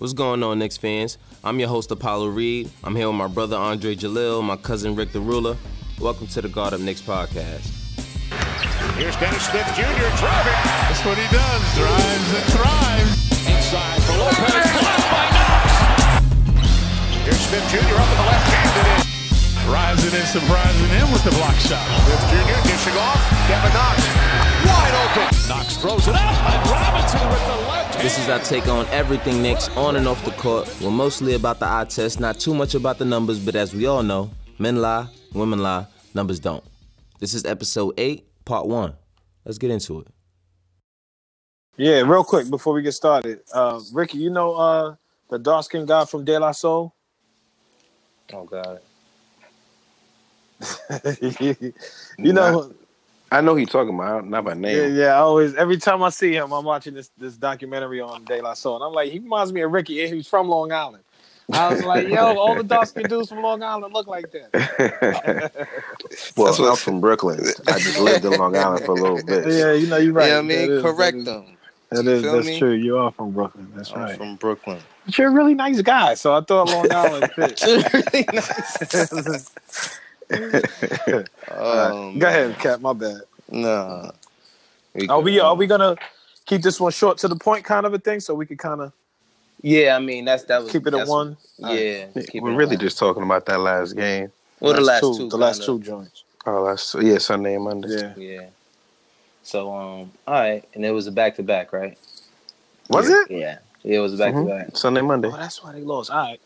What's going on, Knicks fans? I'm your host, Apollo Reed. I'm here with my brother Andre Jalil, my cousin Rick D Rula. Welcome to the Guard Up Knicks podcast. Here's Dennis Smith Jr. driving. That's what he does. Drives and drives. Inside for Lopez. Blocked by Knox. Here's Smith Jr. up in the left hand. It is. Rising and surprising him with the block shot. Smith Jr. dishing off. Kevin Knox. Wide open. Knox throws it up. And Robinson with the left hand. This is our take on everything Knicks on and off the court. We're mostly about the eye test, not too much about the numbers, but as we all know, men lie, women lie, numbers don't. This is episode 8, part 1. Let's get into it. Yeah, real quick before we get started, uh, Ricky, you know uh, the dark skinned guy from De La Soul? Oh, God. you know, I know who you're talking about, not by name. yeah, yeah. I always, every time I see him, I'm watching this this documentary on De La Soul, and I'm like, he reminds me of Ricky. and He's from Long Island. I was like, yo, all the dark skinned dudes from Long Island look like that. well, I'm from Brooklyn. I just lived in Long Island for a little bit. yeah, you know, you're right. Yeah, I mean, That is- correct that is- them. That is, that's me? true. You are from Brooklyn. That's I'm right. from Brooklyn. But you're a really nice guy, so I thought Long Island fit. really nice. Um, Go ahead, Cap. My bad. Nah. Are we are we gonna keep this one short to the point, kind of a thing, so we could kind of Yeah, I mean that's that was keep it at one? Yeah, keep We're really one. just talking about that last game. well the last two, two, the last kinda. two joints. Oh, last yeah, Sunday and Monday. Yeah. Yeah. So um, all right, and it was a back to back, right? Was Yeah. it? Yeah, it was a back to back. Sunday, Monday. Oh, that's why they lost. All right.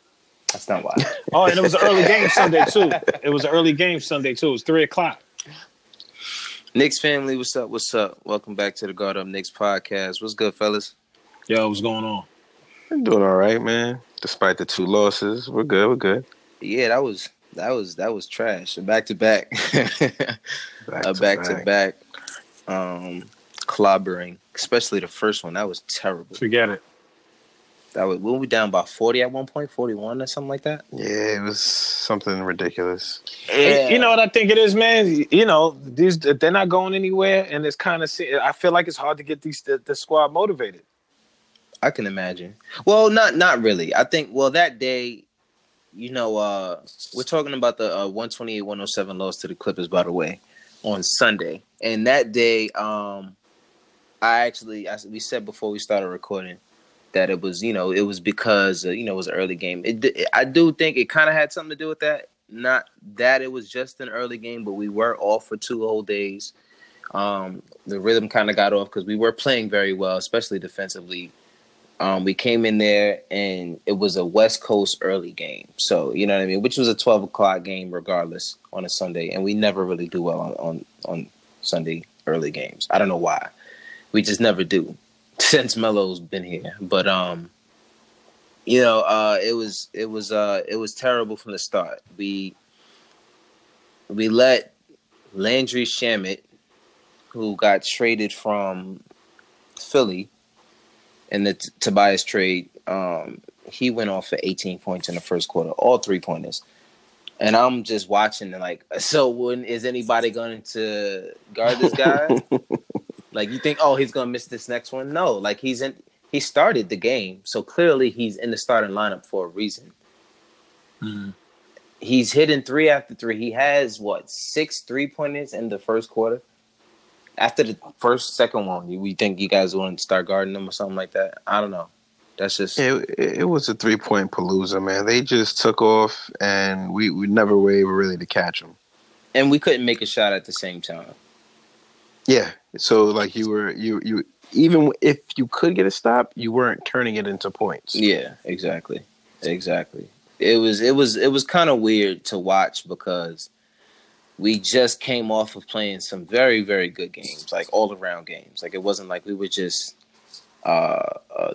That's not why. Oh, and it was an early game Sunday too. It was an early game Sunday too. It was three o'clock. Knicks family, what's up? What's up? Welcome back to the Guard Up Knicks podcast. What's good, fellas? Yo, what's going on? We're doing all right, man. Despite the two losses, we're good. We're good. Yeah, that was that was that was trash. A back to back. Back a back to back um clobbering especially the first one that was terrible Forget it. That was when we down by 40 at one point 41 or something like that Yeah, it was something ridiculous. And You know what I think it is, man. You know these they're not going anywhere, and it's kind of. I feel like it's hard to get these the, the squad motivated. i can imagine well not not really i think well that day you know uh we're talking about the uh 128-107 loss to the clippers by the way on sunday and that day um i actually I, we said before we started recording that it was you know it was because uh, you know it was an early game it, it i do think it kind of had something to do with that not that it was just an early game but we were off for two whole days um the rhythm kind of got off because we were playing very well especially defensively um, we came in there and it was a West Coast early game. So, you know what I mean? Which was a 12 o'clock game regardless on a Sunday. And we never really do well on, on, on Sunday early games. I don't know why. We just never do since Melo's been here. But, um, you know, uh, it was, it was, uh, it was terrible from the start. We, we let Landry Shamet, who got traded from Philly, in the T- Tobias trade, um, he went off for 18 points in the first quarter, all three pointers. And I'm just watching and like, so when is anybody going to guard this guy? like you think, oh, he's gonna miss this next one? No, like he's in he started the game, so clearly he's in the starting lineup for a reason. Mm-hmm. He's hitting three after three. He has what six three pointers in the first quarter. After the first, second one, you- we think you guys want to start guarding them or something like that. I don't know. That's just It, it it was a three point palooza, man. They just took off, and we, we never were able really to catch them. and we couldn't make a shot at the same time. Yeah. So like you were you you even if you could get a stop, you weren't turning it into points. Yeah, exactly, exactly. It was it was it was kind of weird to watch because we just came off of playing some very very good games, like all around games. Like it wasn't like we were just, uh, uh,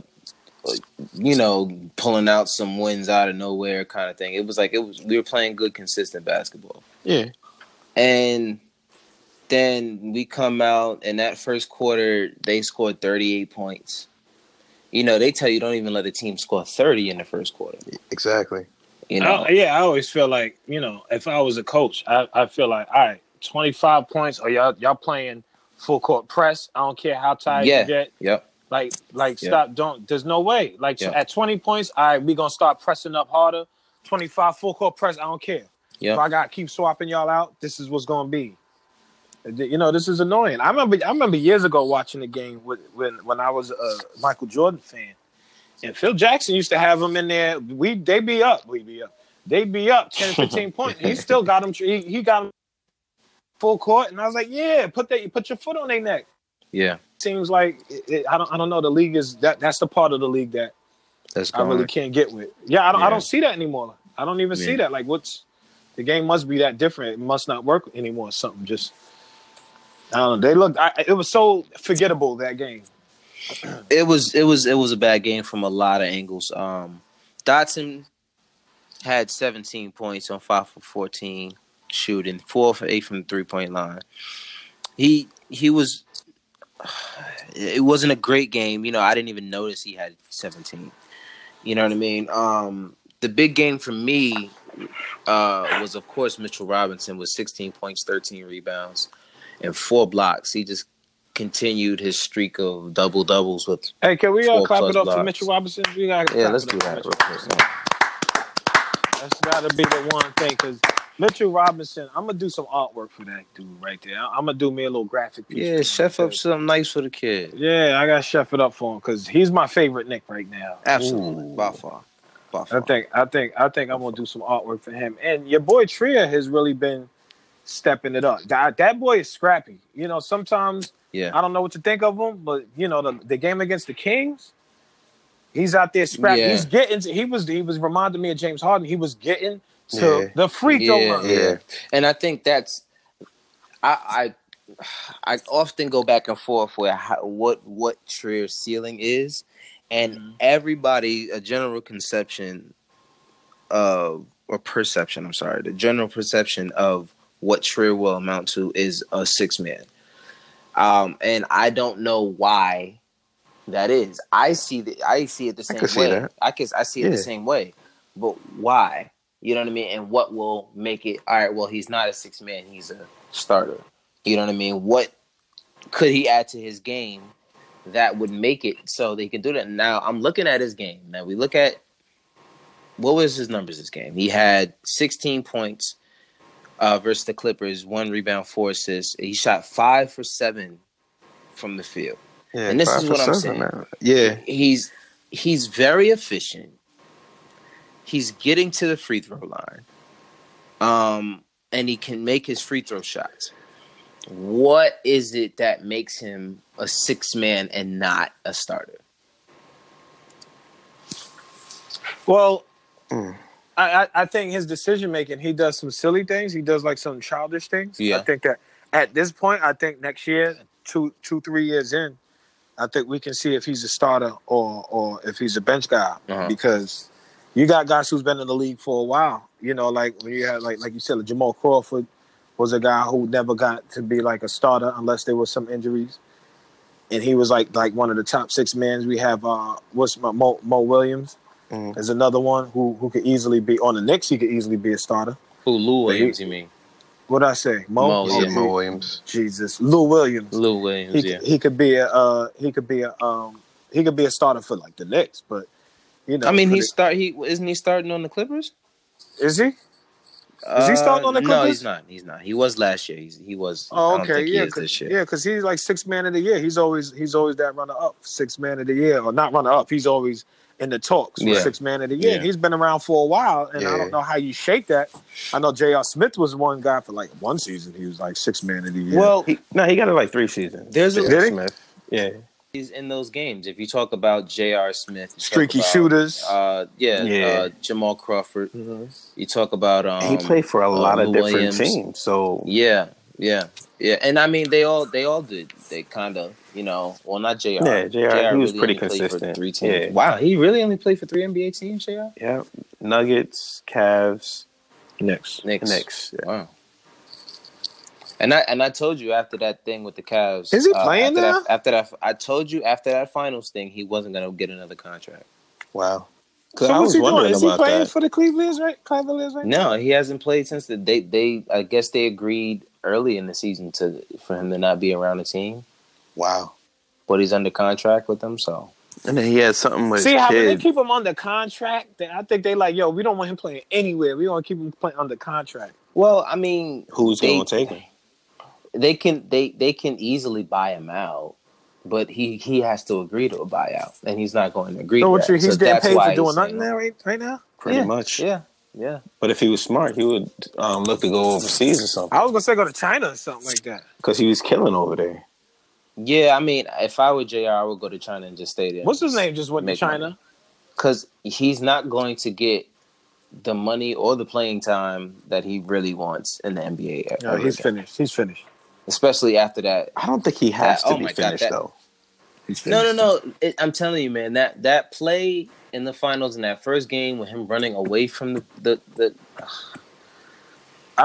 you know, pulling out some wins out of nowhere kind of thing. It was like it was we were playing good consistent basketball. Yeah. And then we come out in that first quarter, they scored 38 points. You know, they tell you don't even let a team score 30 in the first quarter. Exactly. You know, I, yeah, I always feel like you know, if I was a coach, I, I feel like all right, twenty five points, or y'all y'all playing full court press. I don't care how tired Yeah. you get. yep. Like, like Yeah. stop. Don't. There's no way. Like Yeah. at 20 points, all right, we gonna start pressing up harder. 25 full court press. I don't care. Yeah. If I got to keep swapping y'all out, this is what's gonna be. You know, this is annoying. I remember. I remember years ago watching the game with, when when I was a Michael Jordan fan, and Phil Jackson used to have him in there. We they be up. We be up. They be up 10, 15 points. He still got him. He, he got him full court, and I was like, yeah, put that. Put your foot on their neck. Yeah, Seems like it, it- I don't. I don't know. The league is that. That's the part of the league that that's I really can't get with. Yeah, I don't. I don't see that anymore. I don't even see that. Like, what's the game must be that different. It must not work anymore. Something just. I. They looked. I, it was so forgettable that game. It was it was it was a bad game from a lot of angles. Um, Dotson had 17 points on five for 14 shooting, four for eight from the three point line. He he was. It wasn't a great game. You know, I didn't even notice he had 17. You know what I mean? Um, the big game for me uh, was, of course, Mitchell Robinson with 16 points, 13 rebounds, and four blocks. He just continued his streak of double doubles with Hey, can we uh, Four clap it up for. Mitchell Robinson? We gotta Yeah, let's do that real quick. That's got to be the one thing because Mitchell Robinson. I'm gonna do some artwork for that dude right there. I'm gonna do me a little graphic piece. Yeah, chef up something nice for the kid. Yeah, I gotta chef it up for him because he's my favorite Knick right now. Absolutely, by far, by far. I think I think I think I'm gonna do some artwork for him. And your boy Trier has really been stepping it up. That, that boy is scrappy. You know, sometimes Yeah, I don't know what to think of him, but you know, the, the game against the Kings, he's out there scrappy. Yeah. He's getting To, he was he was reminding me of James Harden. He was getting to Yeah. the free throw yeah, line. yeah. And I think that's I I I often go back and forth with how, what what Trier's ceiling is, and Mm-hmm. everybody a general conception of or perception. I'm sorry, the general perception of what Trier will amount to is a six man. Um, and I don't know why that is. I see the I see it the same see way. I can I see it the same way. But why? You know what I mean? And what will make it all right, well, he's not a six man, he's a starter. You know what I mean? What could he add to his game that would make it so they can do that? Now I'm looking at his game. Now we look at what was his numbers this game? He had 16 points uh, versus the Clippers, one rebound, four assists. He shot five for seven from the field. Yeah, And this is what I'm seven saying. now. Yeah, He's he's very efficient. He's getting to the free throw line. Um, and he can make his free throw shots. What is it that makes him a six man and not a starter? Well, Mm. I, I I think his decision making, he does some silly things. He does like some childish things. Yeah. I think that at this point, I think next year, two two three years in, I think we can see if he's a starter or or if he's a bench guy Uh-huh. because you got guys who's been in the league for a while. You know, like when you had like like you said, Jamal Crawford was a guy who never got to be like a starter unless there was some injuries. And he was like like one of the top six men. We have uh what's my Mo, Mo Williams Mhm. is another one who who could easily be on the Knicks. He could easily be a starter. Who Lou But he- You mean What I say, Mo? Mo, yeah. Mo Williams. Jesus, Lou Williams. Lou Williams? he, yeah. he could be a uh, he could be a um he could be a starter for like the Knicks, but you know, I mean, for he the- start. He isn't he starting on the Clippers? is he? Is he starting on the Clippers? No, he's not. He's not. He was last year. He's, he was. I Oh, don't okay, think yeah, cause, yeah, because he's like six man of the year. He's always he's always that runner up, six man of the year, or not runner up. He's always in the talks for Yeah. six man of the year. Yeah. He's been around for a while, and I don't know how you shake that. I know J.R. Smith was one guy for like one season. He was like six man of the year. Well, He, no, he got it like three seasons. There's a- J.R. Did? Smith. Yeah, he's in those games. If you talk about J.R. Smith, streaky about, shooters. Uh, yeah, Yeah. Uh, Jamal Crawford. You talk about um, he played for a uh, lot of Lou different Williams. teams. So Yeah, yeah, yeah. And I mean, they all they all did. They kind of, you know, well, not J.R. Yeah, JR, he was pretty only for consistent. Three teams. Yeah. Wow, he really only played for three NBA teams. J.R. yeah, Nuggets, Cavs, Knicks. Knicks. Knicks. Yeah. Wow. And I and I told you after that thing with the Cavs. Is he uh, playing after now? That, after that, I told you after that finals thing, he wasn't gonna get another contract. Wow. So I what's was he doing? wondering Is he playing that. for the Cleveland right? Cavaliers right? No, he hasn't played since the they they. I guess they agreed early in the season to for him to not be around the team. Wow. but he's under contract with them, so And then he had something with See how when they keep him under contract? They, I think they like, yo, we don't want him playing anywhere. We want to keep him playing under contract. well, I mean, Who's going to take him? They can they they can easily buy him out, but he he has to agree to a buyout, and he's not going to agree. So to what that. you, he's So getting paid for doing nothing saying- now, right, right now. Pretty yeah, much. Yeah, yeah. But if he was smart, he would um, look to go overseas or something I was gonna say go to China or something like that. because he was killing over there. Yeah, I mean, if I were J.R., I would go to China and just stay there. What's his name? Just went to China. Because he's not going to get the money or the playing time that he really wants in the NBA. No, he's again. finished. He's finished. Especially after that. I don't think he has That- to oh be my God, finished that- though. He's No, no, no. It, I'm telling you, man. That that play in the finals in that first game with him running away from the the, the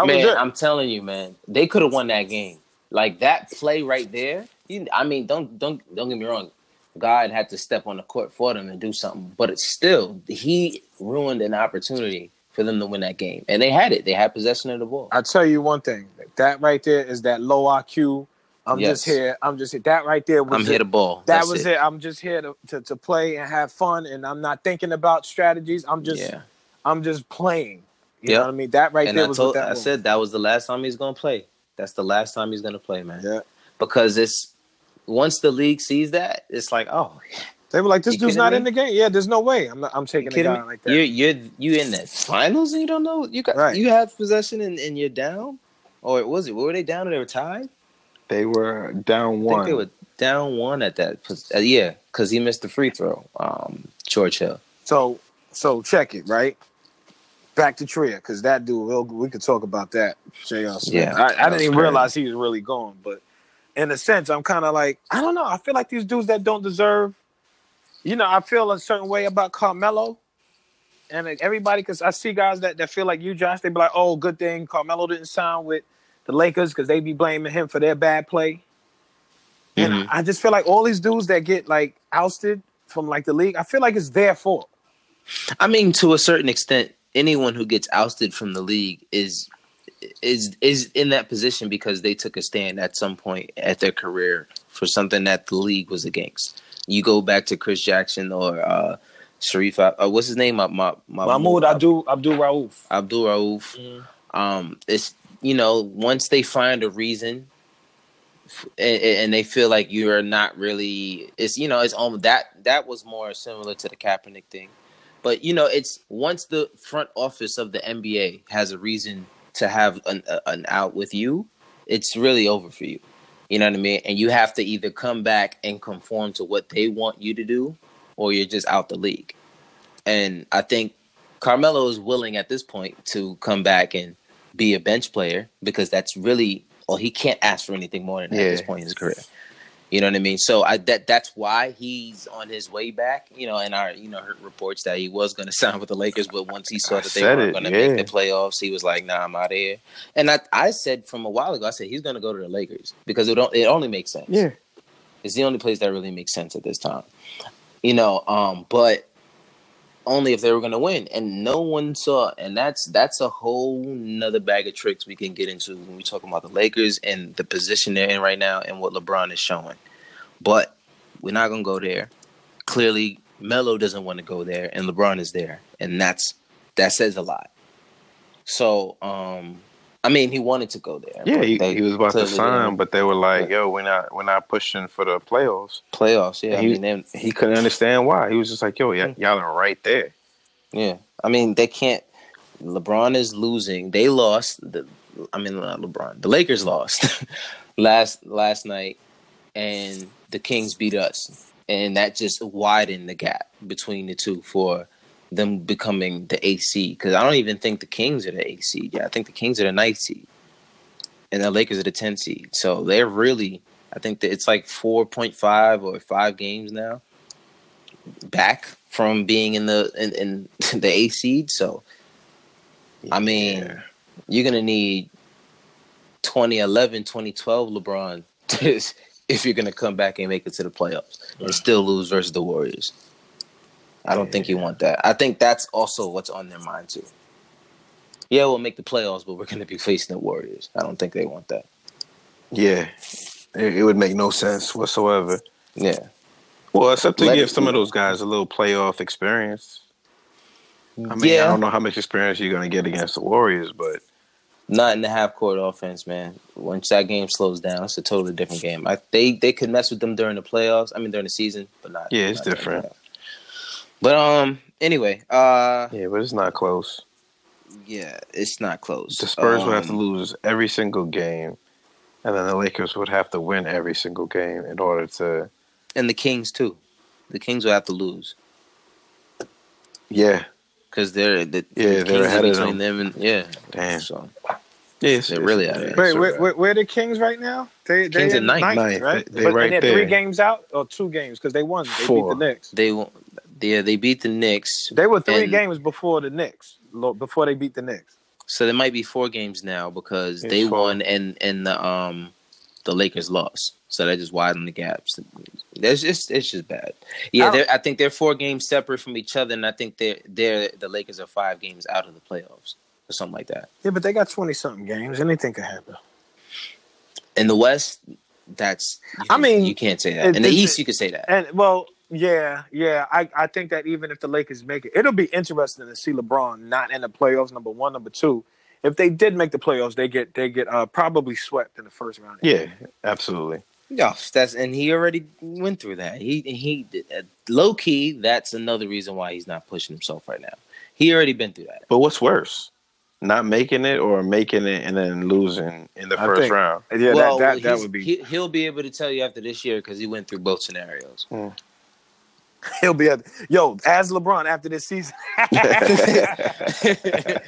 man, there. I'm telling you, man, they could have won that game. Like that play right there. You, I mean, don't don't don't get me wrong. God had to step on the court for them and do something, but it's still he ruined an opportunity for them to win that game, and they had it. They had possession of the ball. I tell you one thing. That right there is that low IQ. I'm just here. I'm just here. That right there was I'm it. here to ball. That That's was it. I'm just here to, to, to play and have fun, and I'm not thinking about strategies. I'm just yeah, I'm just playing. You Yep. know what I mean? That right and there I was told, I was. said that was the last time he's gonna play. That's the last time he's gonna play, man. Yeah. Because it's once the league sees that, it's like, oh, They were like, "This You dude's not me? in the game." Yeah, there's no way. I'm not, I'm taking you a guy me? like that. You're you're you in the finals and you don't know you got Right. you have possession and, and you're down, or was it? Were they down or they were tied? They were down I one. think they were down one at that. Uh, yeah, because he missed the free throw. Um, George Hill. So so check it right. Back to Trier because that dude. We'll, we could talk about that. J.R. Smith. Yeah, I, I didn't even crazy. realize he was really gone. But in a sense, I'm kind of like I don't know. I feel like these dudes that don't deserve. You know, I feel a certain way about Carmelo. And everybody, because I see guys that, that feel like you, Josh, they be like, oh, good thing Carmelo didn't sign with the Lakers because they be blaming him for their bad play. And Mhm. I just feel like all these dudes that get like ousted from like the league, I feel like it's their fault. I mean, to a certain extent, anyone who gets ousted from the league is is is in that position because they took a stand at some point at their career for something that the league was against. You go back to Chris Jackson or uh, Sharif. Uh, what's his name? Ma- Ma- Ma- Mahmoud Abdul Abdul Rauf. Abdul Rauf. Mhm. Um, it's you know once they find a reason, and, and they feel like you are not really, it's you know it's almost that that was more similar to the Kaepernick thing, but you know it's once the front office of the NBA has a reason to have an, an out with you, it's really over for you. You know what I mean? And you have to either come back and conform to what they want you to do, or you're just out the league. And I think Carmelo is willing at this point to come back and be a bench player because that's really, well, he can't ask for anything more than that at this point in his career. You know what I mean? So I that that's why he's on his way back. You know, and our you know heard reports that he was going to sign with the Lakers, but once he saw I that they weren't going to yeah. make the playoffs, he was like, "Nah, I'm out of here." And I I said from a while ago, I said he's going to go to the Lakers because it don't, it only makes sense. Yeah. It's the only place that really makes sense at this time. You know, um, but only if they were going to win, and no one saw. And that's that's a whole nother bag of tricks we can get into when we talk about the Lakers and the position they're in right now and what LeBron is showing. But we're not going to go there. Clearly, Melo doesn't want to go there, and LeBron is there, and that's that says a lot. So, um, I mean, he wanted to go there. Yeah, he, they he was about to sign, but they were like. "Yo, we're not, we're not pushing for the playoffs." playoffs. Yeah, I he, mean, they- he couldn't understand why. He was just like, "Yo, y- Hmm. y'all are right there." Yeah, I mean they can't. LeBron is losing. They lost. The, I mean, not LeBron. The Lakers lost last last night, and the Kings beat us, and that just widened the gap between the two for them becoming the eighth seed. Because I don't even think the Kings are the eighth seed. Yeah, I think the Kings are the ninth seed, and the Lakers are the tenth seed. So they're really. I think that it's like four point five or five games now back from being in the in, in the A seed. So I mean, you're gonna need 2011, 2012 LeBron if you're gonna come back and make it to the playoffs and still lose versus the Warriors. I don't think you want that. I think that's also what's on their mind too. Yeah, we'll make the playoffs, but we're gonna be facing the Warriors. I don't think they want that. Yeah, it, it would make no sense whatsoever. Yeah. Well, except to Let give it- some of those guys a little playoff experience. I mean, Yeah. I don't know how much experience you're going to get against the Warriors, but Not in the half court offense, man. Once that game slows down, it's a totally different game. I, they they could mess with them during the playoffs. I mean during the season, but not. Yeah, it's not different. The playoffs. But um, anyway, uh, yeah, but it's not close. yeah, it's not close. The Spurs would have to Um, lose every single game, and then the Lakers would have to win every single game in order to. and the Kings too. The Kings would have to lose Yeah, because they're the, Yeah, the they're Kings are ahead of between them. and yeah. Damn. So yes, They're really out of it. Wait, where, where, where are the Kings right now? They they Kings in at ninth. Ninth. right? They- they but right and they're there. three games out or two games because they won. They Four. beat the Knicks. they won't. Yeah, they beat the Knicks. They were three And- games before the Knicks. Before they beat the Knicks. So there might be four games now because It's they four. won and and the um the Lakers lost. So that just widened the gaps. That's just it's just bad. Yeah, I- I think they're four games separate from each other, and I think they're they're the Lakers are five games out of the playoffs or something like that. Yeah, but they got twenty something games. Anything could happen. In the West, that's I mean, you can't say that. it- In the East, you could say that. And well, yeah, yeah. I, I think that even if the Lakers make it, it'll be interesting to see LeBron not in the playoffs. Number one, number two. If they did make the playoffs, they get they get uh, probably swept in the first round. Yeah, absolutely. No, that's and he already went through that. He he uh, low key. That's another reason why he's not pushing himself right now. He already been through that. But what's worse, not making it or making it and then losing in the I first think- round? Yeah, well, that that, that would be. He, he'll be able to tell you after this year because he went through both scenarios. He'll be at yo as LeBron after this season.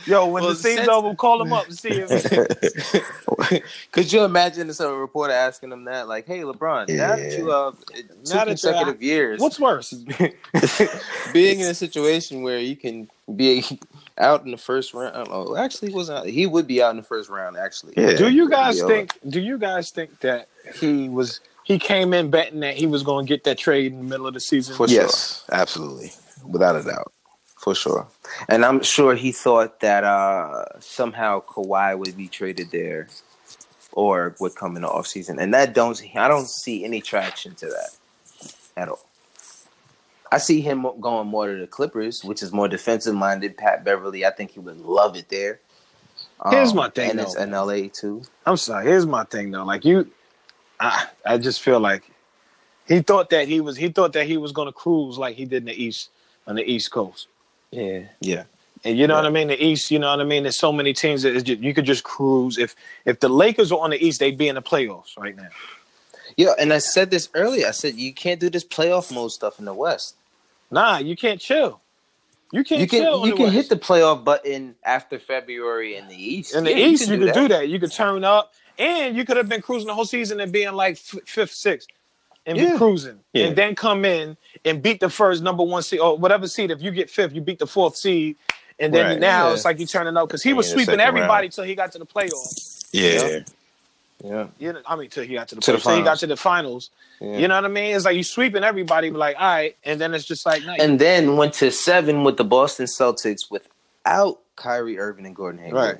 yo, when Well, the season's since- over, call him up and see him. Could you imagine some reporter asking him that, like, "Hey, LeBron, now that Yeah. you uh, two Now that consecutive years, what's worse. being in a situation where you can be out in the first round. I. Actually, he wasn't. He would be out in the first round. Actually, Yeah. do you guys Yeah. think? Do you guys think that he was? He came in betting that he was going to get that trade in the middle of the season. For yes, absolutely, without a doubt. for sure. And I'm sure he thought that uh, somehow Kawhi would be traded there, or would come in the offseason. And that don't. I don't see any traction to that at all. I see him going more to the Clippers, which is more defensive minded. Pat Beverley, I think he would love it there. Here's my thing, and it's in LA too. I'm sorry. Here's my thing though. Like you, I, I just feel like he thought that he was. He thought that he was going to cruise like he did in the East on the East Coast. Yeah, yeah. And you know what I mean? The East, you know what I mean? There's so many teams that just, you could just cruise. If if the Lakers were on the East, they'd be in the playoffs right now. Yeah, and I said this earlier. I said you can't do this playoff mode stuff in the West. Nah, you can't chill. You can't You can you can West. hit the playoff button after February in the East. in the Yeah, East. You, can could do that. You could turn up, and you could have been cruising the whole season and being like f- fifth, sixth, and Yeah. be cruising, Yeah. and then come in and beat the first number one seed or whatever seed. If you get fifth, you beat the fourth seed, and then Right, now yeah. it's like you turning up because he was sweeping everybody round. till he got to the playoffs. Yeah, Yeah. You know, I mean, till he got to the To the playoffs. Till he got finals. to the finals. Yeah. You know what I mean? It's like you sweeping everybody, but like, all right, and then it's just like, nah, And then went to seven with the Boston Celtics without Kyrie Irving and Gordon Hayward. Right.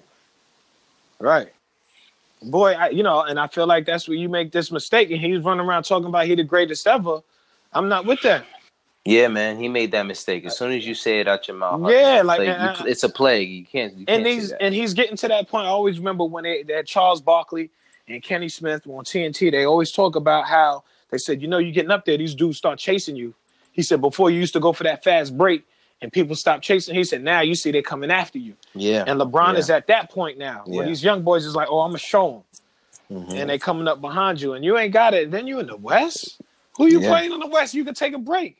Right. Boy, I, you know, and I feel like that's where you make this mistake. And he's running around talking about he the greatest ever. I'm not with that. Yeah, man, he made that mistake. As soon as you say it out your mouth, Yeah, it's like, you- uh, it's a plague. You can't. You And can't he's and he's getting to that point. I always remember when they, had Charles Barkley and Kenny Smith on TNT. They always talk about how they said, you know, you're getting up there, these dudes start chasing you. He said before you used to go for that fast break and people stopped chasing. He said now you see they're coming after you. yeah, And LeBron Yeah. is at that point now where Yeah. these young boys is like, oh, I'm gonna show them. Mhm. and they coming up behind you, and you ain't got it. Then you in the West. Who you Yeah. playing in the West? You can take a break.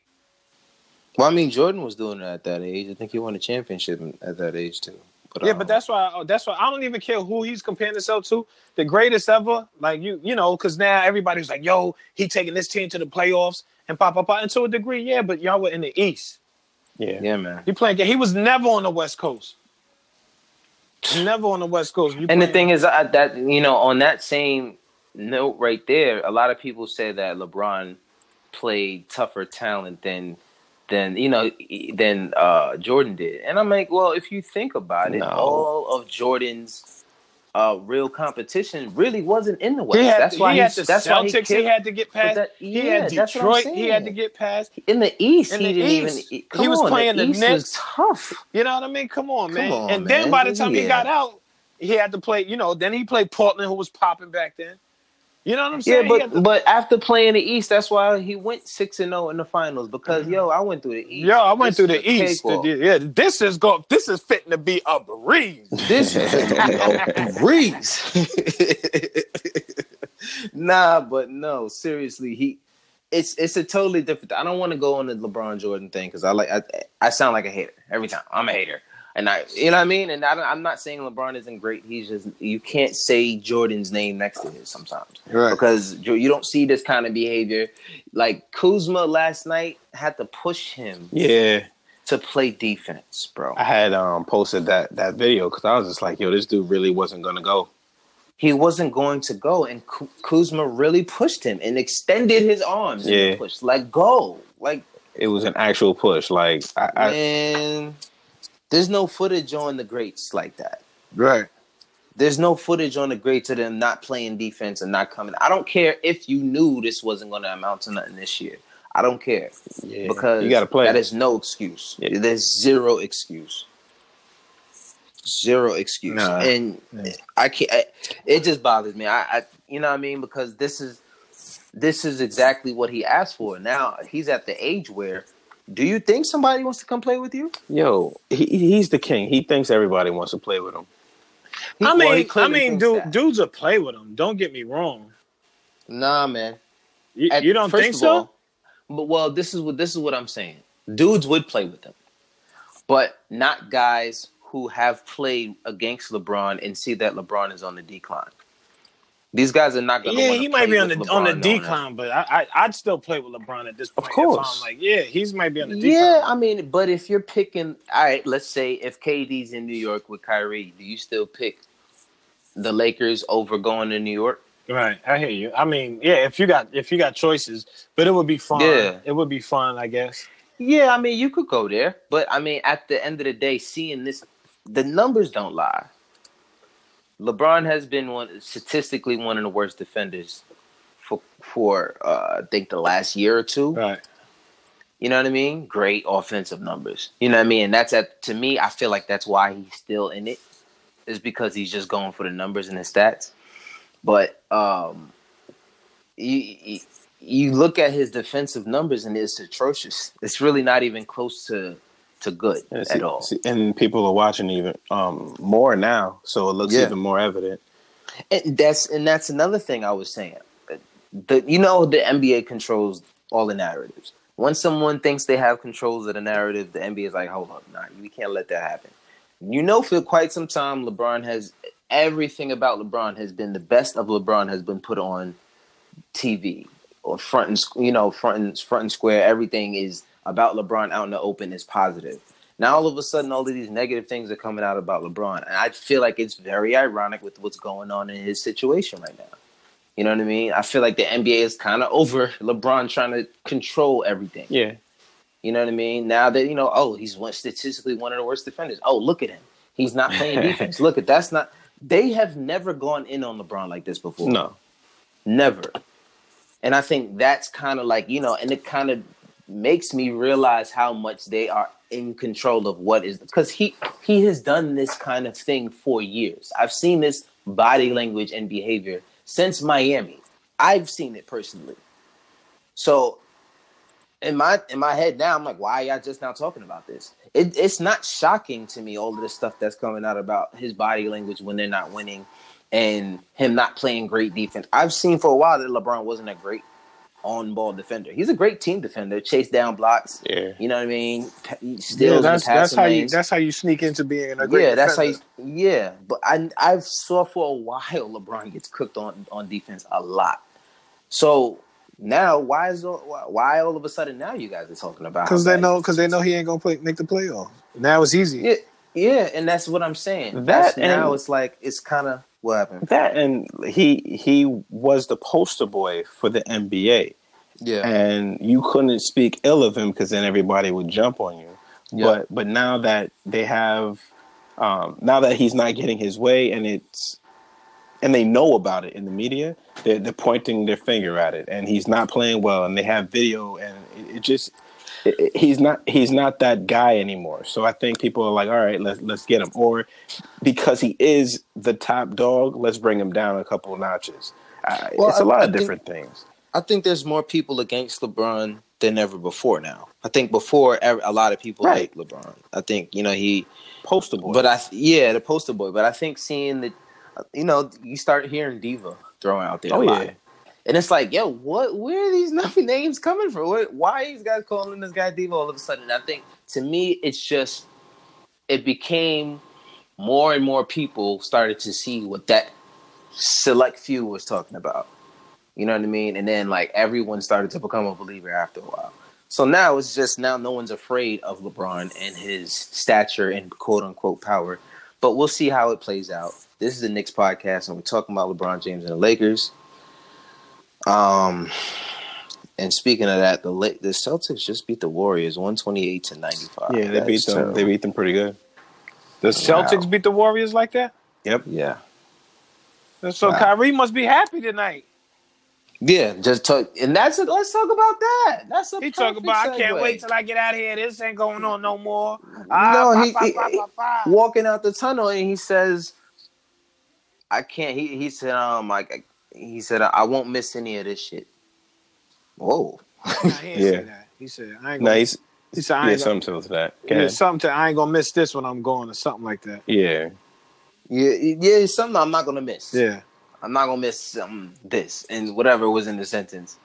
Well, I mean, Jordan was doing it at that age. I think he won a championship at that age too. But, yeah, um, but that's why. That's why I don't even care who he's comparing himself to. The greatest ever, like you, you know, because now everybody's like, "Yo, he taking this team to the playoffs and pop, pop, pop." And to a degree, yeah, but y'all were in the East. Yeah. yeah, man. He playing. He was never on the West Coast. Never on the West Coast. You And the thing is I, that you know, on that same note right there, a lot of people say that LeBron played tougher talent than than you know than uh, Jordan did, and I'm like, well, if you think about it, No. all of Jordan's uh, real competition really wasn't in the West. Had, that's why he had the that's why he Celtics. He, had to get past. that- he yeah, had what I'm Detroit. He had to get past. in the East. In he didn't East, even. he come was on, playing the East Knicks. Was tough. You know what I mean? Come on, Come man. on, and then by the time he got out, he had to play. You know, then he played Portland, who was popping back then. You know what I'm saying? He but to- but after playing the East, that's why he went six and zero in the finals because mm-hmm. yo, I went through the East. yo, I went This through the East. Yeah, this is go. This is fitting to be a breeze. This is a breeze. nah, but no, seriously, he it's it's a totally different. I don't want to go on the LeBron Jordan thing because I like I, I sound like a hater every time. I'm a hater, and I you know what I mean. And I, don't- I'm not saying LeBron isn't great. He's just you can't say Jordan's name next to his sometimes Right. because you don't see this kind of behavior. Like Kuzma last night had to push him Yeah, to play defense, bro. I had um posted that that video because I was just like, yo, this dude really wasn't gonna go. he wasn't going to go, and Ku- Kuzma really pushed him and extended his arms. and Yeah. pushed like go, like It was an actual push. Like I, I man. There's no footage on the greats like that. Right. There's no footage on the greats of them not playing defense and not coming. I don't care if you knew this wasn't going to amount to nothing this year. I don't care yeah, because you got to play. That is no excuse. Yeah. There's zero excuse. Zero excuse. Nah. And I can't. I, it just bothers me. I, I, you know what I mean? Because this is this is exactly what he asked for. Now he's at the age where. Do you think somebody wants to come play with you? Yo, he, he's the king. He thinks everybody wants to play with him. He- I mean, he I mean, dude, that. dudes will play with him. Don't get me wrong. Nah, man. You, At- you don't think so? all- but well, this is what this is what I'm saying. Dudes would play with him, but not guys who have played against LeBron and see that LeBron is on the decline. These guys are not going to. yeah, he might be on the on the decline, but I, I I'd still play with LeBron at this point. Of course. I'm like, yeah, he's might be on the decline. Yeah, I mean, but if you're picking, all right, let's say if KD's in New York with Kyrie, do you still pick the Lakers over going to New York? Right, I hear you. I mean, yeah, if you got if you got choices, but it would be fun. Yeah. it would be fun, I guess. Yeah, I mean, you could go there, but I mean, at the end of the day, seeing this, the numbers don't lie. LeBron has been one statistically one of the worst defenders for for uh, I think the last year or two. Right. You know what I mean? Great offensive numbers. You know what I mean? And that's at to me, I feel like that's why he's still in it, is because he's just going for the numbers and the stats. But um, you you- you look at his defensive numbers and it's atrocious. It's really not even close to to good And, at all. see- and people are watching even um more now, so it looks Yeah. even more evident. And that's and that's another thing I was saying. The you know the NBA controls all the narratives. Once someone thinks they have controls of the narrative, the NBA is like, hold up, nah, we can't let that happen. You know, for quite some time, LeBron has everything about LeBron has been the best of LeBron has been put on TV or front and you know front and front and square. Everything is about LeBron out in the open is positive. Now all of a sudden, all of these negative things are coming out about LeBron, and I feel like it's very ironic with what's going on in his situation right now. You know what I mean? I feel like the NBA is kind of over LeBron trying to control everything. Yeah, You know what I mean? Now that you know, oh, he's one statistically one of the worst defenders. Oh, look at him. He's not playing defense. look at that's not. They have never gone in on LeBron like this before. no, Never. And I think that's kind of like, you know, and it kind of makes me realize how much they are in control of what is because he he has done this kind of thing for years. I've seen this body language and behavior since Miami. I've seen it personally. So in my in my head now, I'm like, why are y'all just now talking about this? It, it's not shocking to me all of the stuff that's coming out about his body language when they're not winning and him not playing great defense. I've seen for a while that LeBron wasn't a great on ball defender. He's a great team defender, chase down blocks. yeah. You know what I mean? Pa- Steals Yeah, that's that's passing how you lanes. that's how you sneak into being a great. yeah, that's how you. Yeah, but I I've saw for a while LeBron gets cooked on on defense a lot. So now, why is all- why why all of a sudden now you guys are talking about because they know because they know he ain't gonna play make the playoff. Now it's easy. Yeah, yeah, and that's what I'm saying. That That's now it's like it's kind of what happened. That and he he was the poster boy for the NBA, Yeah, and you couldn't speak ill of him because then everybody would jump on you. Yeah. But but now that they have, um, now that he's not getting his way, and it's and they know about it in the media, they're, they're pointing their finger at it, and he's not playing well, and they have video, and it, it just he's not he's not that guy anymore. So I think people are like, all right, let's let's get him, or because he is the top dog, let's bring him down a couple of notches. Uh, Well, it's a lot I of think- different things. I think there's more people against LeBron than ever before now. I think before a lot of people Right. hate LeBron. I think you know he, Poster boy, but I yeah the poster boy. But I think seeing that, you know, you start hearing diva thrown out there. oh yeah, and it's like, yo, what? Where are these names coming from? Why are these guys calling this guy diva all of a sudden? And I think to me, it's just it became more and more people started to see what that select few was talking about. You know what I mean? And then like everyone started to become a believer after a while. So now it's just now no one's afraid of LeBron and his stature and quote unquote power. But we'll see how it plays out. This is the Knicks podcast, and we're talking about LeBron James and the Lakers. Um, and speaking of that, the La- the Celtics just beat the Warriors one twenty eight to ninety five. yeah, they beat them. They beat them pretty good. The Celtics Wow. beat the Warriors like that. Yep. yeah. So Wow. Kyrie must be happy tonight. Yeah, just talk, and that's it. Let's talk about that. That's a He talking perfect about I can't wait till I get out of here. This ain't going on no more. No, Ah, he- pa, pa, he- walking out the tunnel and he says, "I can't." He he said, "Um, like he said, I won't miss any of this shit." Whoa. Nah, he Yeah. say that. He said I ain't No, gonna. he's he said I yeah, ain't gonna. something to that. Go Yeah, something to I ain't gonna miss this when I'm going or something like that. Yeah, Yeah, yeah, it's something I'm not gonna miss. Yeah. I'm not gonna miss um, this and whatever was in the sentence.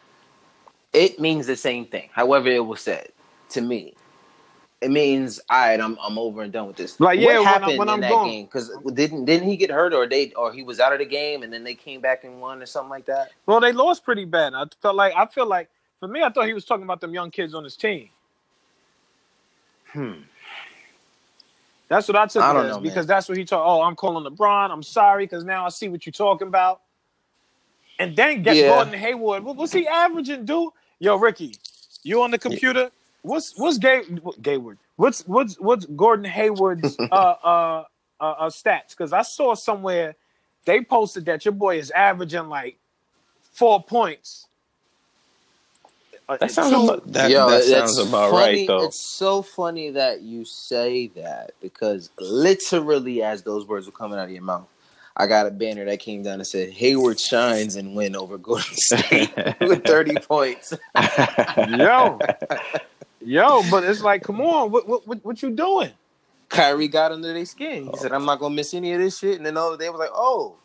It means the same thing. However, it was said to me. It means all right. I'm I'm over and done with this. Like, yeah, what when I- happened when in I'm that gone. game? Because didn't didn't he get hurt or they or he was out of the game and then they came back and won or something like that? Well, they lost pretty bad. I felt like I feel like for me, I thought he was talking about them young kids on his team. Hmm. That's what I took I don't know, man. because that's what he told. Oh, I'm calling LeBron. I'm sorry because now I see what you're talking about. And then get Yeah. Gordon Hayward. What, what's he averaging, dude? Yo, Ricky, you on the computer? What's what's Gay Gayward? What's what's what's Gordon Hayward's uh uh uh, uh stats? Because I saw somewhere they posted that your boy is averaging like four points. Uh, that sounds two- about, that, Yo, that it's sounds about funny- right though. It's so funny that you say that because literally, as those words were coming out of your mouth, I got a banner that came down and said Hayward shines and win over Golden State with 30 points. yo, yo, but it's like, come on, what what what, what you doing? Kyrie got under their skin. He said, "I'm not gonna miss any of this shit." And then all they was like, "Oh,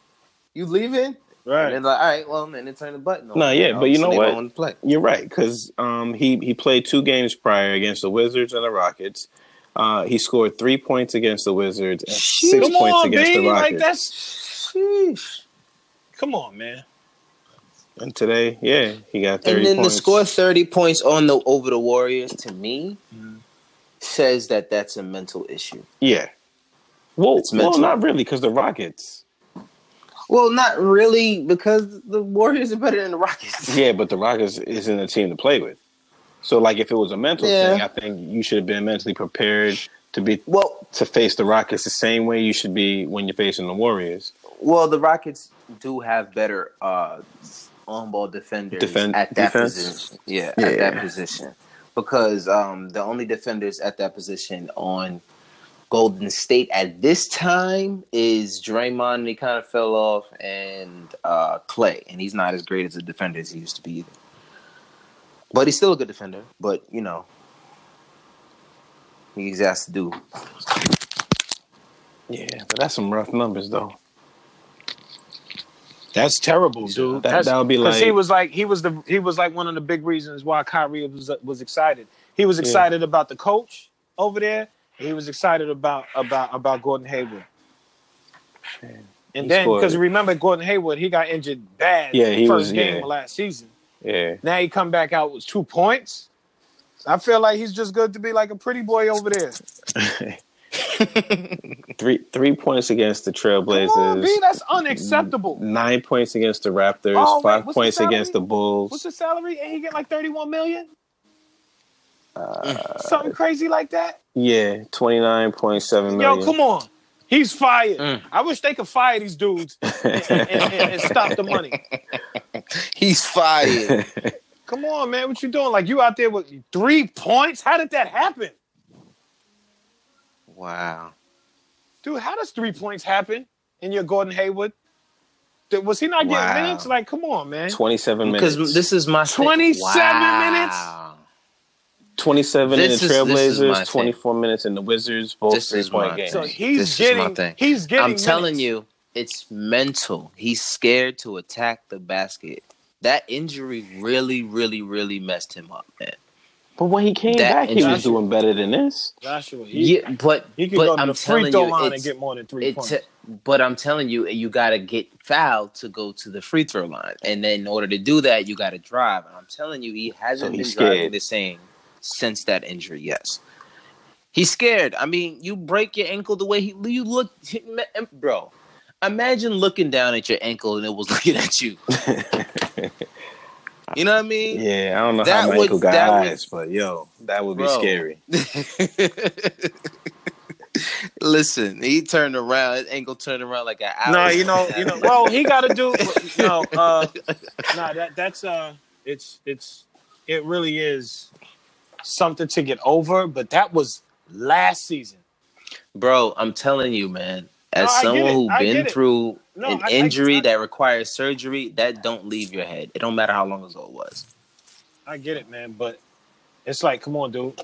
you leaving?" Right. And then like, "All right, well," and then turn the button. on. No, yeah, but you so know they what? play. You're right because um, he he played two games prior against the Wizards and the Rockets. Uh, he scored three points against the Wizards and six Come points on, against B. the Like Rockets. that's Sheesh. come on, man. And today, yeah, he got And then points. to score 30 points on the over the Warriors to me says that that's a mental issue. yeah. Well, It's well, not really because the Rockets. Well, not really because the Warriors are better than the Rockets. Yeah, but the Rockets isn't a team to play with. So, like, if it was a mental Yeah. thing, I think you should have been mentally prepared to be Well, to face the Rockets the same way you should be when you're facing the Warriors. well, the Rockets do have better uh, on-ball defenders Defen- at that defense? position. Yeah, Yeah. at that position because um, the only defenders at that position on Golden State at this time is Draymond. And he kind of fell off, and uh, Clay, and he's not as great as a defender as he used to be either. But he's still a good defender. But you know, he's asked to do. Yeah, but that's some rough numbers, though. That's terrible, dude. That- That's, that would be because he was like he was the he was like one of the big reasons why Kyrie was was excited. He was excited about the coach over there. He was excited about about about Gordon Hayward. And He then because remember Gordon Hayward, he got injured bad. Yeah, he first was- game yeah. last season. Yeah. Now he come back out with two points. I feel like he's just good to be like a pretty boy over there. three three points against the Come on, Trailblazers. B, that's unacceptable. Nine points against the Raptors. Oh, wait, five the points against the Bulls. What's his salary? And he get like thirty one million, Uh, something crazy like that. yeah, twenty nine point seven Yo, come on. He's fired. Mm. I wish they could fire these dudes and, and- and- and stop the money. He's fired. Come on, man. What you doing? Like you out there with three points? How did that happen? Wow. Dude, how does three points happen in your Gordon Hayward? Was he not getting Wow. minutes? Like, come on, man. 27 minutes. Because this is my thing. 27 Wow. 27 This in the is- this is Trailblazers, thing. 24 minutes in the Wizards, both This three is point my games. So he's This is my getting thing. he's getting I'm telling minutes. you, it's mental. He's scared to attack the basket. That injury really, really, really messed him up, man. But when he came That back, he was doing better than this. Joshua, he, yeah, but he could but go to I'm the free telling throw you, line and get more than three points. t- but I'm telling you, you got to get fouled to go to the free throw line, and then in order to do that, you got to drive. And I'm telling you, he hasn't So been he's driving the same since that injury. Yes, he's scared. I mean, you break your ankle the way he you look, bro. Imagine looking down at your ankle and it was looking at you. you know what I mean? Yeah, I don't know That how my would- ankle got that would- eyes, but yo, that would be Bro. scary. Listen, he turned around, his ankle turned around like an hour. No, you know, you know. Well, he got to do. No, uh, no, that that's uh, it's it's it really is something to get over. But that was last season. Bro, I'm telling you, man. As No, someone who I been through No, an I- I- injury I- that requires surgery, that don't leave your head. It don't matter how long ago it was. I get it, man. But it's like, come on, dude.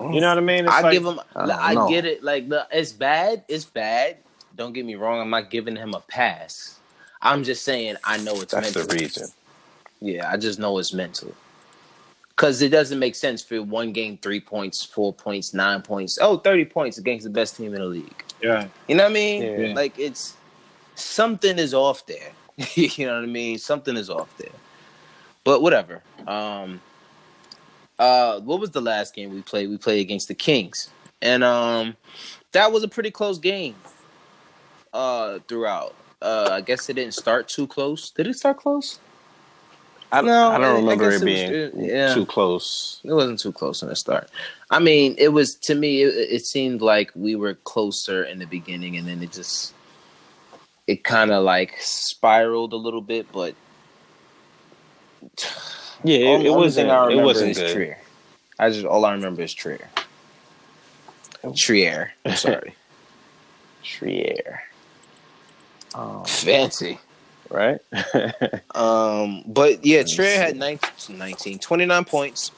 You mm. know what I mean? It's I like, give him. I don't I, know. get it. Like the, it's bad. It's bad. Don't get me wrong. I'm not giving him a pass. I'm just saying I know it's That's mental. the reason. Yeah, I just know it's mental. Because it doesn't make sense for one game, three points, four points, nine points. Oh, 30 points against the best team in the league. Yeah. You know what I mean? Yeah. Like it's something is off there. you know what I mean? Something is off there. But whatever. Um uh what was the last game we played? We played against the Kings. And um that was a pretty close game uh throughout. Uh I guess it didn't start too close. Did it start close? I, No, I I don't remember guess it it was- being yeah. too close. It wasn't too close in the start. I mean, it was to me. It, it seemed like we were closer in the beginning, and then it just it kind of like spiraled a little bit. But Yeah, it, it wasn't. I It wasn't good. Trier. I just all I remember is Trier. Trier. I'm sorry. Trier. Um, Fancy. Right? Um, but yeah, me had see. 19, 19, 29 points,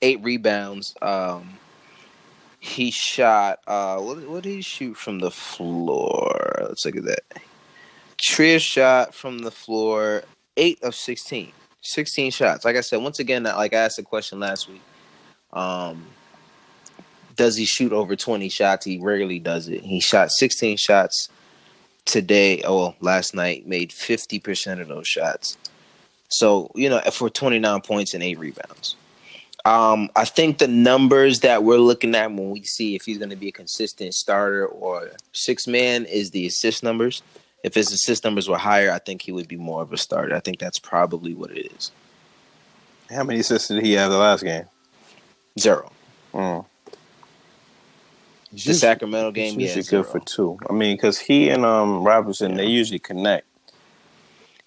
eight rebounds. Um, he shot. Uh, what, what did he shoot from the floor? Let's look at that. Trier shot from the floor eight of 16. 16 shots. Like I said, once again, like I asked a question last week. Um, does he shoot over 20 shots? He rarely does it. He shot 16 shots today, oh, well, last night, made 50% of those shots. So, you know, for 29 points and eight rebounds. Um, I think the numbers that we're looking at when we see if he's going to be a consistent starter or six man is the assist numbers. If his assist numbers were higher, I think he would be more of a starter. I think that's probably what it is. How many assists did he have the last game? Zero. Mm. The Sacramento game, He's yeah, good for two. I mean, because he and um Robertson, they usually connect.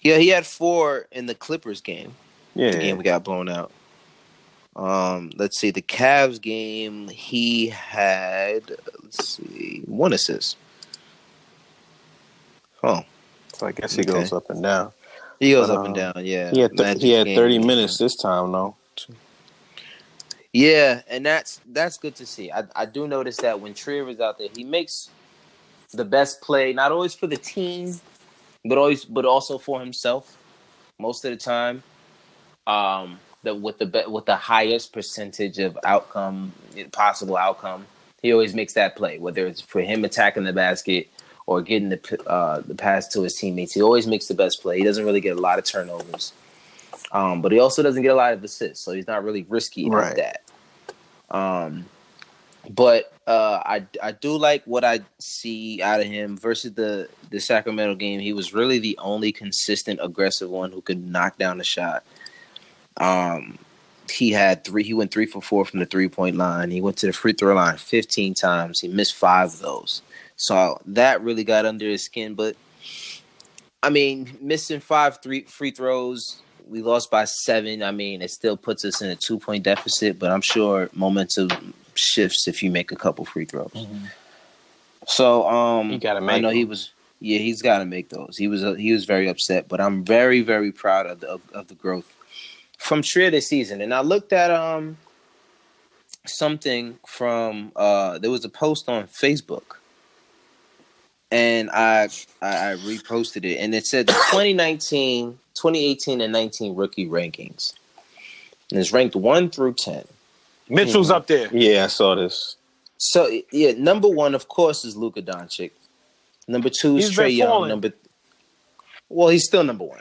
Yeah, he had four in the Clippers game. Yeah, the game we got blown out. Um, let's see, the Cavs game, he had let's see, one assist. Oh, so I guess he Okay. goes up and down. he goes But, up and um, down. Yeah, He had th- he had game. thirty minutes this time though. Yeah, and that's that's good to see. I, I do notice that when Trier is out there, he makes the best play, not always for the team, but always but also for himself. Most of the time, um, the with the be- with the highest percentage of outcome, possible outcome, he always makes that play. Whether it's for him attacking the basket or getting the uh, the pass to his teammates, he always makes the best play. He doesn't really get a lot of turnovers. Um, but he also doesn't get a lot of assists, so he's not really risky Right. like that. Um, but uh, I I do like what I see out of him versus the the Sacramento game. He was really the only consistent aggressive one who could knock down a shot. Um, he had three. He went three for four from the three point line. He went to the free throw line 15 times. He missed five of those. So that really got under his skin. But I mean, missing five three free throws. We lost by seven. I mean, it still puts us in a two point deficit. But I'm sure momentum shifts if you make a couple free throws. So um, You gotta I make know he was. Yeah, he's got to make those. He was uh, he was very upset, but I'm very very proud of the of, of the growth from Trier this season. And I looked at um something from uh there was a post on Facebook, and I I, I reposted it, and it said the 2019, 2018, and 19 rookie rankings. And it's ranked one through ten. Mitchell's hmm. up there. Yeah, I saw this. So yeah, number one, of course, is Luka Doncic. Number two is He's Trae Young. falling. Number well, he's still number one.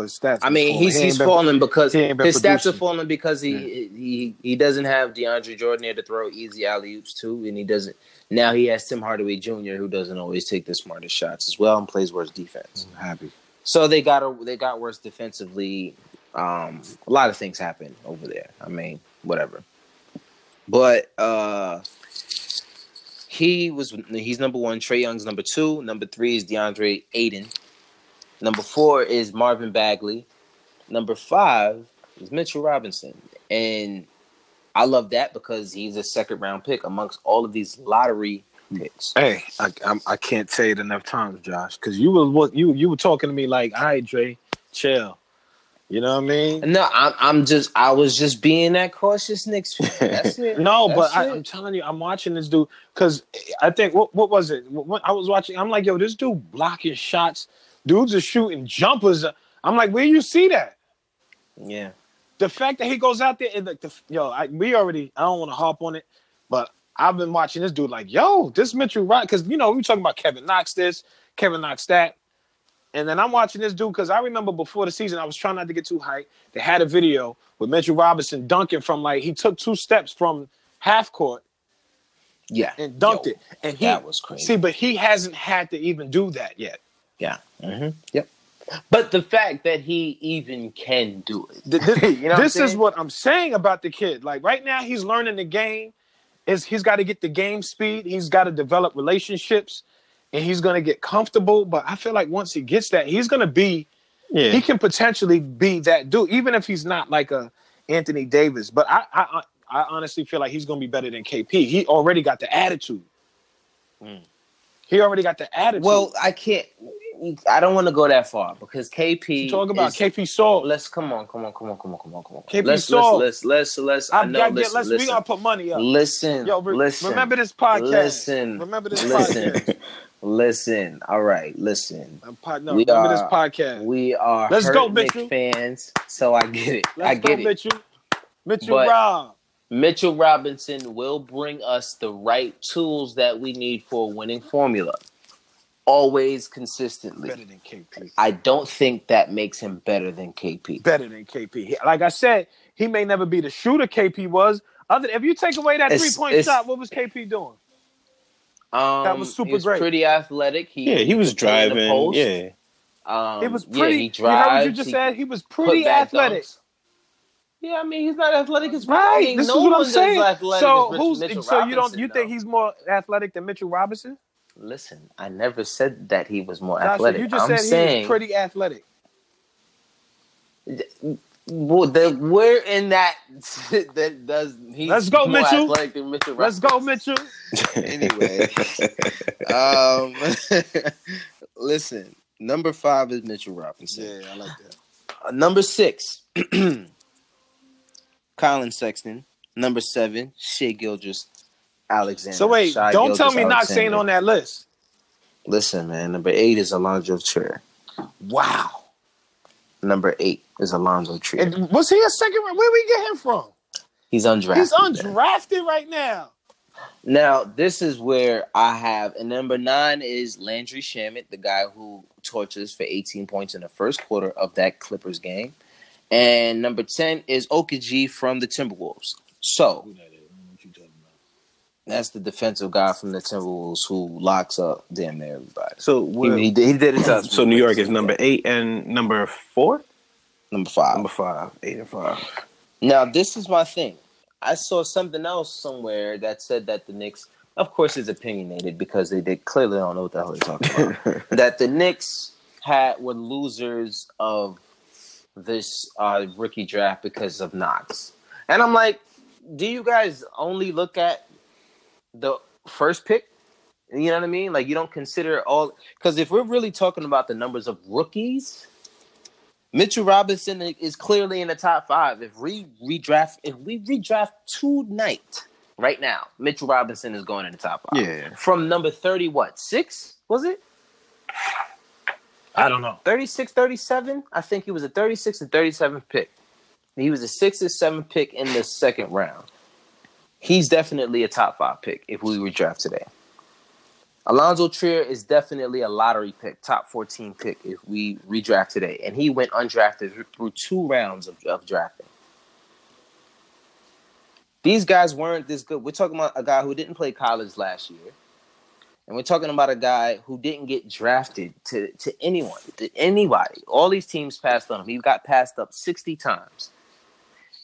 His stats. I mean, he's. He he's been- falling because he ain't been his stats are falling because he he he doesn't have DeAndre Jordan there to throw easy alley oops to, and he doesn't. Now he has Tim Hardaway Jr., who doesn't always take the smartest shots as well and plays worse defense. I'm happy. So they got a, they got worse defensively. Um, a lot of things happen over there. I mean, whatever. But uh, he was he's number one. Trae Young's number two. Number three is Deandre Ayton. Number four is Marvin Bagley. Number five is Mitchell Robinson, and I love that because he's a second round pick amongst all of these lottery picks. Hey, I, I'm, I can't say it enough times, Josh, because you was what you you were talking to me like, "All right, Dre, chill." You know what I mean? No, I'm, I'm just I was just being that cautious Knicks fan. That's it. No, but That's I, it. I'm telling you, I'm watching this dude because I think what what was it? What, I was watching. I'm like, yo, this dude blocking shots. Dudes are shooting jumpers. I'm like, where you see that? yeah. The fact that he goes out there and like, the, yo, I, we already. I don't want to harp on it, but I've been watching this dude like, yo, this Mitchell Rock, because you know we talking about Kevin Knox this, Kevin Knox that, and then I'm watching this dude because I remember before the season I was trying not to get too hyped. They had a video with Mitchell Robinson dunking from like he took two steps from half court Yeah. and dunked Yo, it, and he that was crazy. See, but he hasn't had to even do that yet. Yeah. hmm Yep. But the fact that he even can do it. Th- This, You know this is what I'm saying about the kid. Like right now, he's learning the game. Is he's got to get the game speed. He's got to develop relationships, and he's going to get comfortable. But I feel like once he gets that, he's going to be. Yeah. He can potentially be that dude, even if he's not like a Anthony Davis. But I, I, I honestly feel like he's going to be better than KP. He already got the attitude. He already got the attitude. Well, I can't. I don't want to go that far because KP. talk about is- KP Saul. Let's come on, come on, come on, come on, come on, come on. KP let's, Saul. let's let's let's let's. I I know. gotta listen, get. Let's. listen, We gotta put money up. listen. Yo, re- listen. remember this podcast. Listen. Remember this Listen. podcast. Listen. All right. Listen. Uh, I'm pod- no, We remember are- this podcast. We are Let's go, Mitchell. fans, so I get it. Let's I go, get it. Mitchell. Mitchell But- Rob. Mitchell Robinson will bring us the right tools that we need for a winning formula. Always consistently. Better than KP. I don't think that makes him better than KP. Better than KP. Like I said, he may never be the shooter KP was. Other if you take away that It's- three point it's- shot, what was KP doing? Um, That was super he was great. Pretty athletic. He, yeah, he was could play the driving. post. Yeah. Um, He was yeah, pretty. he you heard what you just he said? He was pretty athletic. dunks. Yeah, I mean he's not athletic as Right. Ain't This no is what I'm saying. So who's Mitchell so you don't Robinson, you think he's more athletic than Mitchell Robinson? Listen, I never said that he was more Joshua, athletic. you just I'm said he saying was pretty athletic. Well, the, we're in that that does he's Let's go, more Mitchell. athletic than Mitchell Let's go, Mitchell. Anyway, um, listen, number five is Mitchell Robinson. Yeah, I like that. Uh, number six, Collin Sexton. Number seven, Shai Gilgeous Alexander. So wait, Shai don't tell me Knox ain't on that list. Listen, man. Number eight is Alonzo Trier. Wow. Number eight is Alonzo Trier. And was he a second round? Where we get him from? He's undrafted. He's man. undrafted right now. Now, this is where I have, and number nine is Landry Shamet, the guy who torches for 18 points in the first quarter of that Clippers game. And number 10 is Okogie from the Timberwolves. So, that's the defensive guy from the Timberwolves who locks up damn near everybody. So He, he did, he did it so New York is number eight and number four. Number five. Number five, eight and five. Now, this is my thing. I saw something else somewhere that said that the Knicks, of course, is opinionated because they, they clearly don't know what the hell they're talking about. that the Knicks had were losers of this uh, rookie draft because of Knox, and I'm like, do you guys only look at the first pick? You know what I mean? Like you don't consider all because if we're really talking about the numbers of rookies, Mitchell Robinson is clearly in the top five. If we redraft, if we redraft tonight, right now, Mitchell Robinson is going in the top five. Yeah. From number 30, what, six? Was it? I don't know. 36, 37? I think he was a 36 and 37 pick. He was a six or seven pick in the second round. He's definitely a top five pick if we redraft today. Alonzo Trier is definitely a lottery pick, top 14 pick if we redraft today. And he went undrafted through two rounds of, of drafting. These guys weren't this good. We're talking about a guy who didn't play college last year. And we're talking about a guy who didn't get drafted to, to anyone, to anybody. All these teams passed on him. He got passed up 60 times.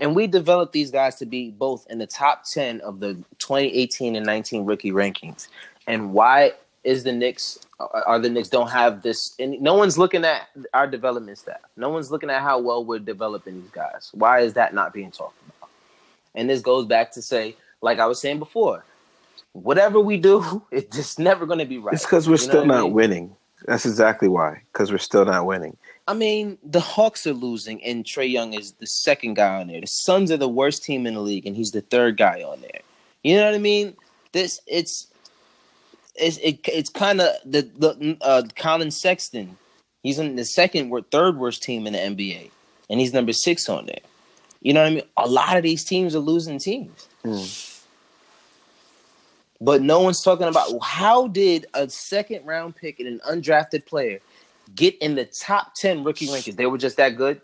And we developed these guys to be both in the top 10 of the 2018 and 19 rookie rankings and why is the Knicks uh, are the Knicks don't have this and no one's looking at our development staff. No one's looking at how well we're developing these guys. Why is that not being talked about? And this goes back to say, like I was saying before, whatever we do, it's just never going to be right. It's because we're You know still what I not mean? winning. That's exactly why. Because we're still not winning. I mean, the Hawks are losing, and Trae Young is the second guy on there. The Suns are the worst team in the league, and he's the third guy on there. You know what I mean? This it's it's it, it's kind of the the uh, Collin Sexton. He's in the second or third worst team in the NBA, and he's number six on there. You know what I mean? A lot of these teams are losing teams. But no one's talking about how did a second round pick and an undrafted player get in the top 10 rookie rankings? They were just that good.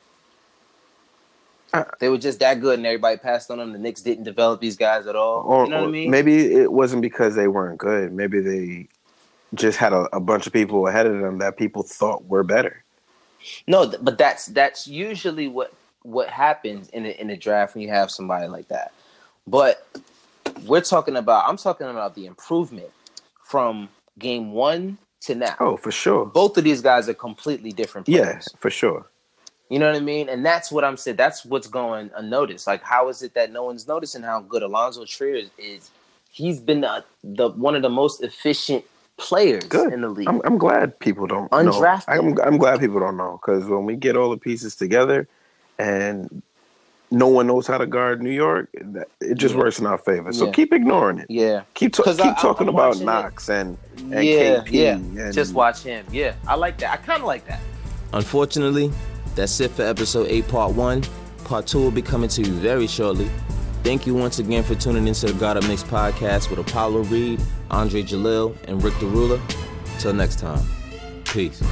Uh, They were just that good, and everybody passed on them. The Knicks didn't develop these guys at all. Or, you know what I mean? maybe it wasn't because they weren't good. Maybe they just had a, a bunch of people ahead of them that people thought were better. No, but that's that's usually what what happens in a, in a draft when you have somebody like that. But we're talking about. I'm talking about the improvement from game one to now. Oh, for sure. Both of these guys are completely different. Yeah, for sure. You know what I mean? And that's what I'm saying. That's what's going unnoticed. Like, how is it that no one's noticing how good Alonzo Trier is? is he's been the, the one of the most efficient players Good. in the league. I'm, I'm glad people don't Undrafted. know. I'm, I'm glad people don't know because when we get all the pieces together and no one knows how to guard New York, it just Yeah. works in our favor. So Yeah. keep ignoring it. yeah, Keep, ta- keep I- talking I'm about watching it. Knox and, and yeah, KP. yeah. And, Just watch him. Yeah, I like that. I kind of like that. Unfortunately, that's it for episode 8, part 1. Part 2 will be coming to you very shortly. Thank you once again for tuning into the Guard Up Knicks podcast with Apollo Reed, Andre Jalil, and Rick D Rula. Till next time, peace.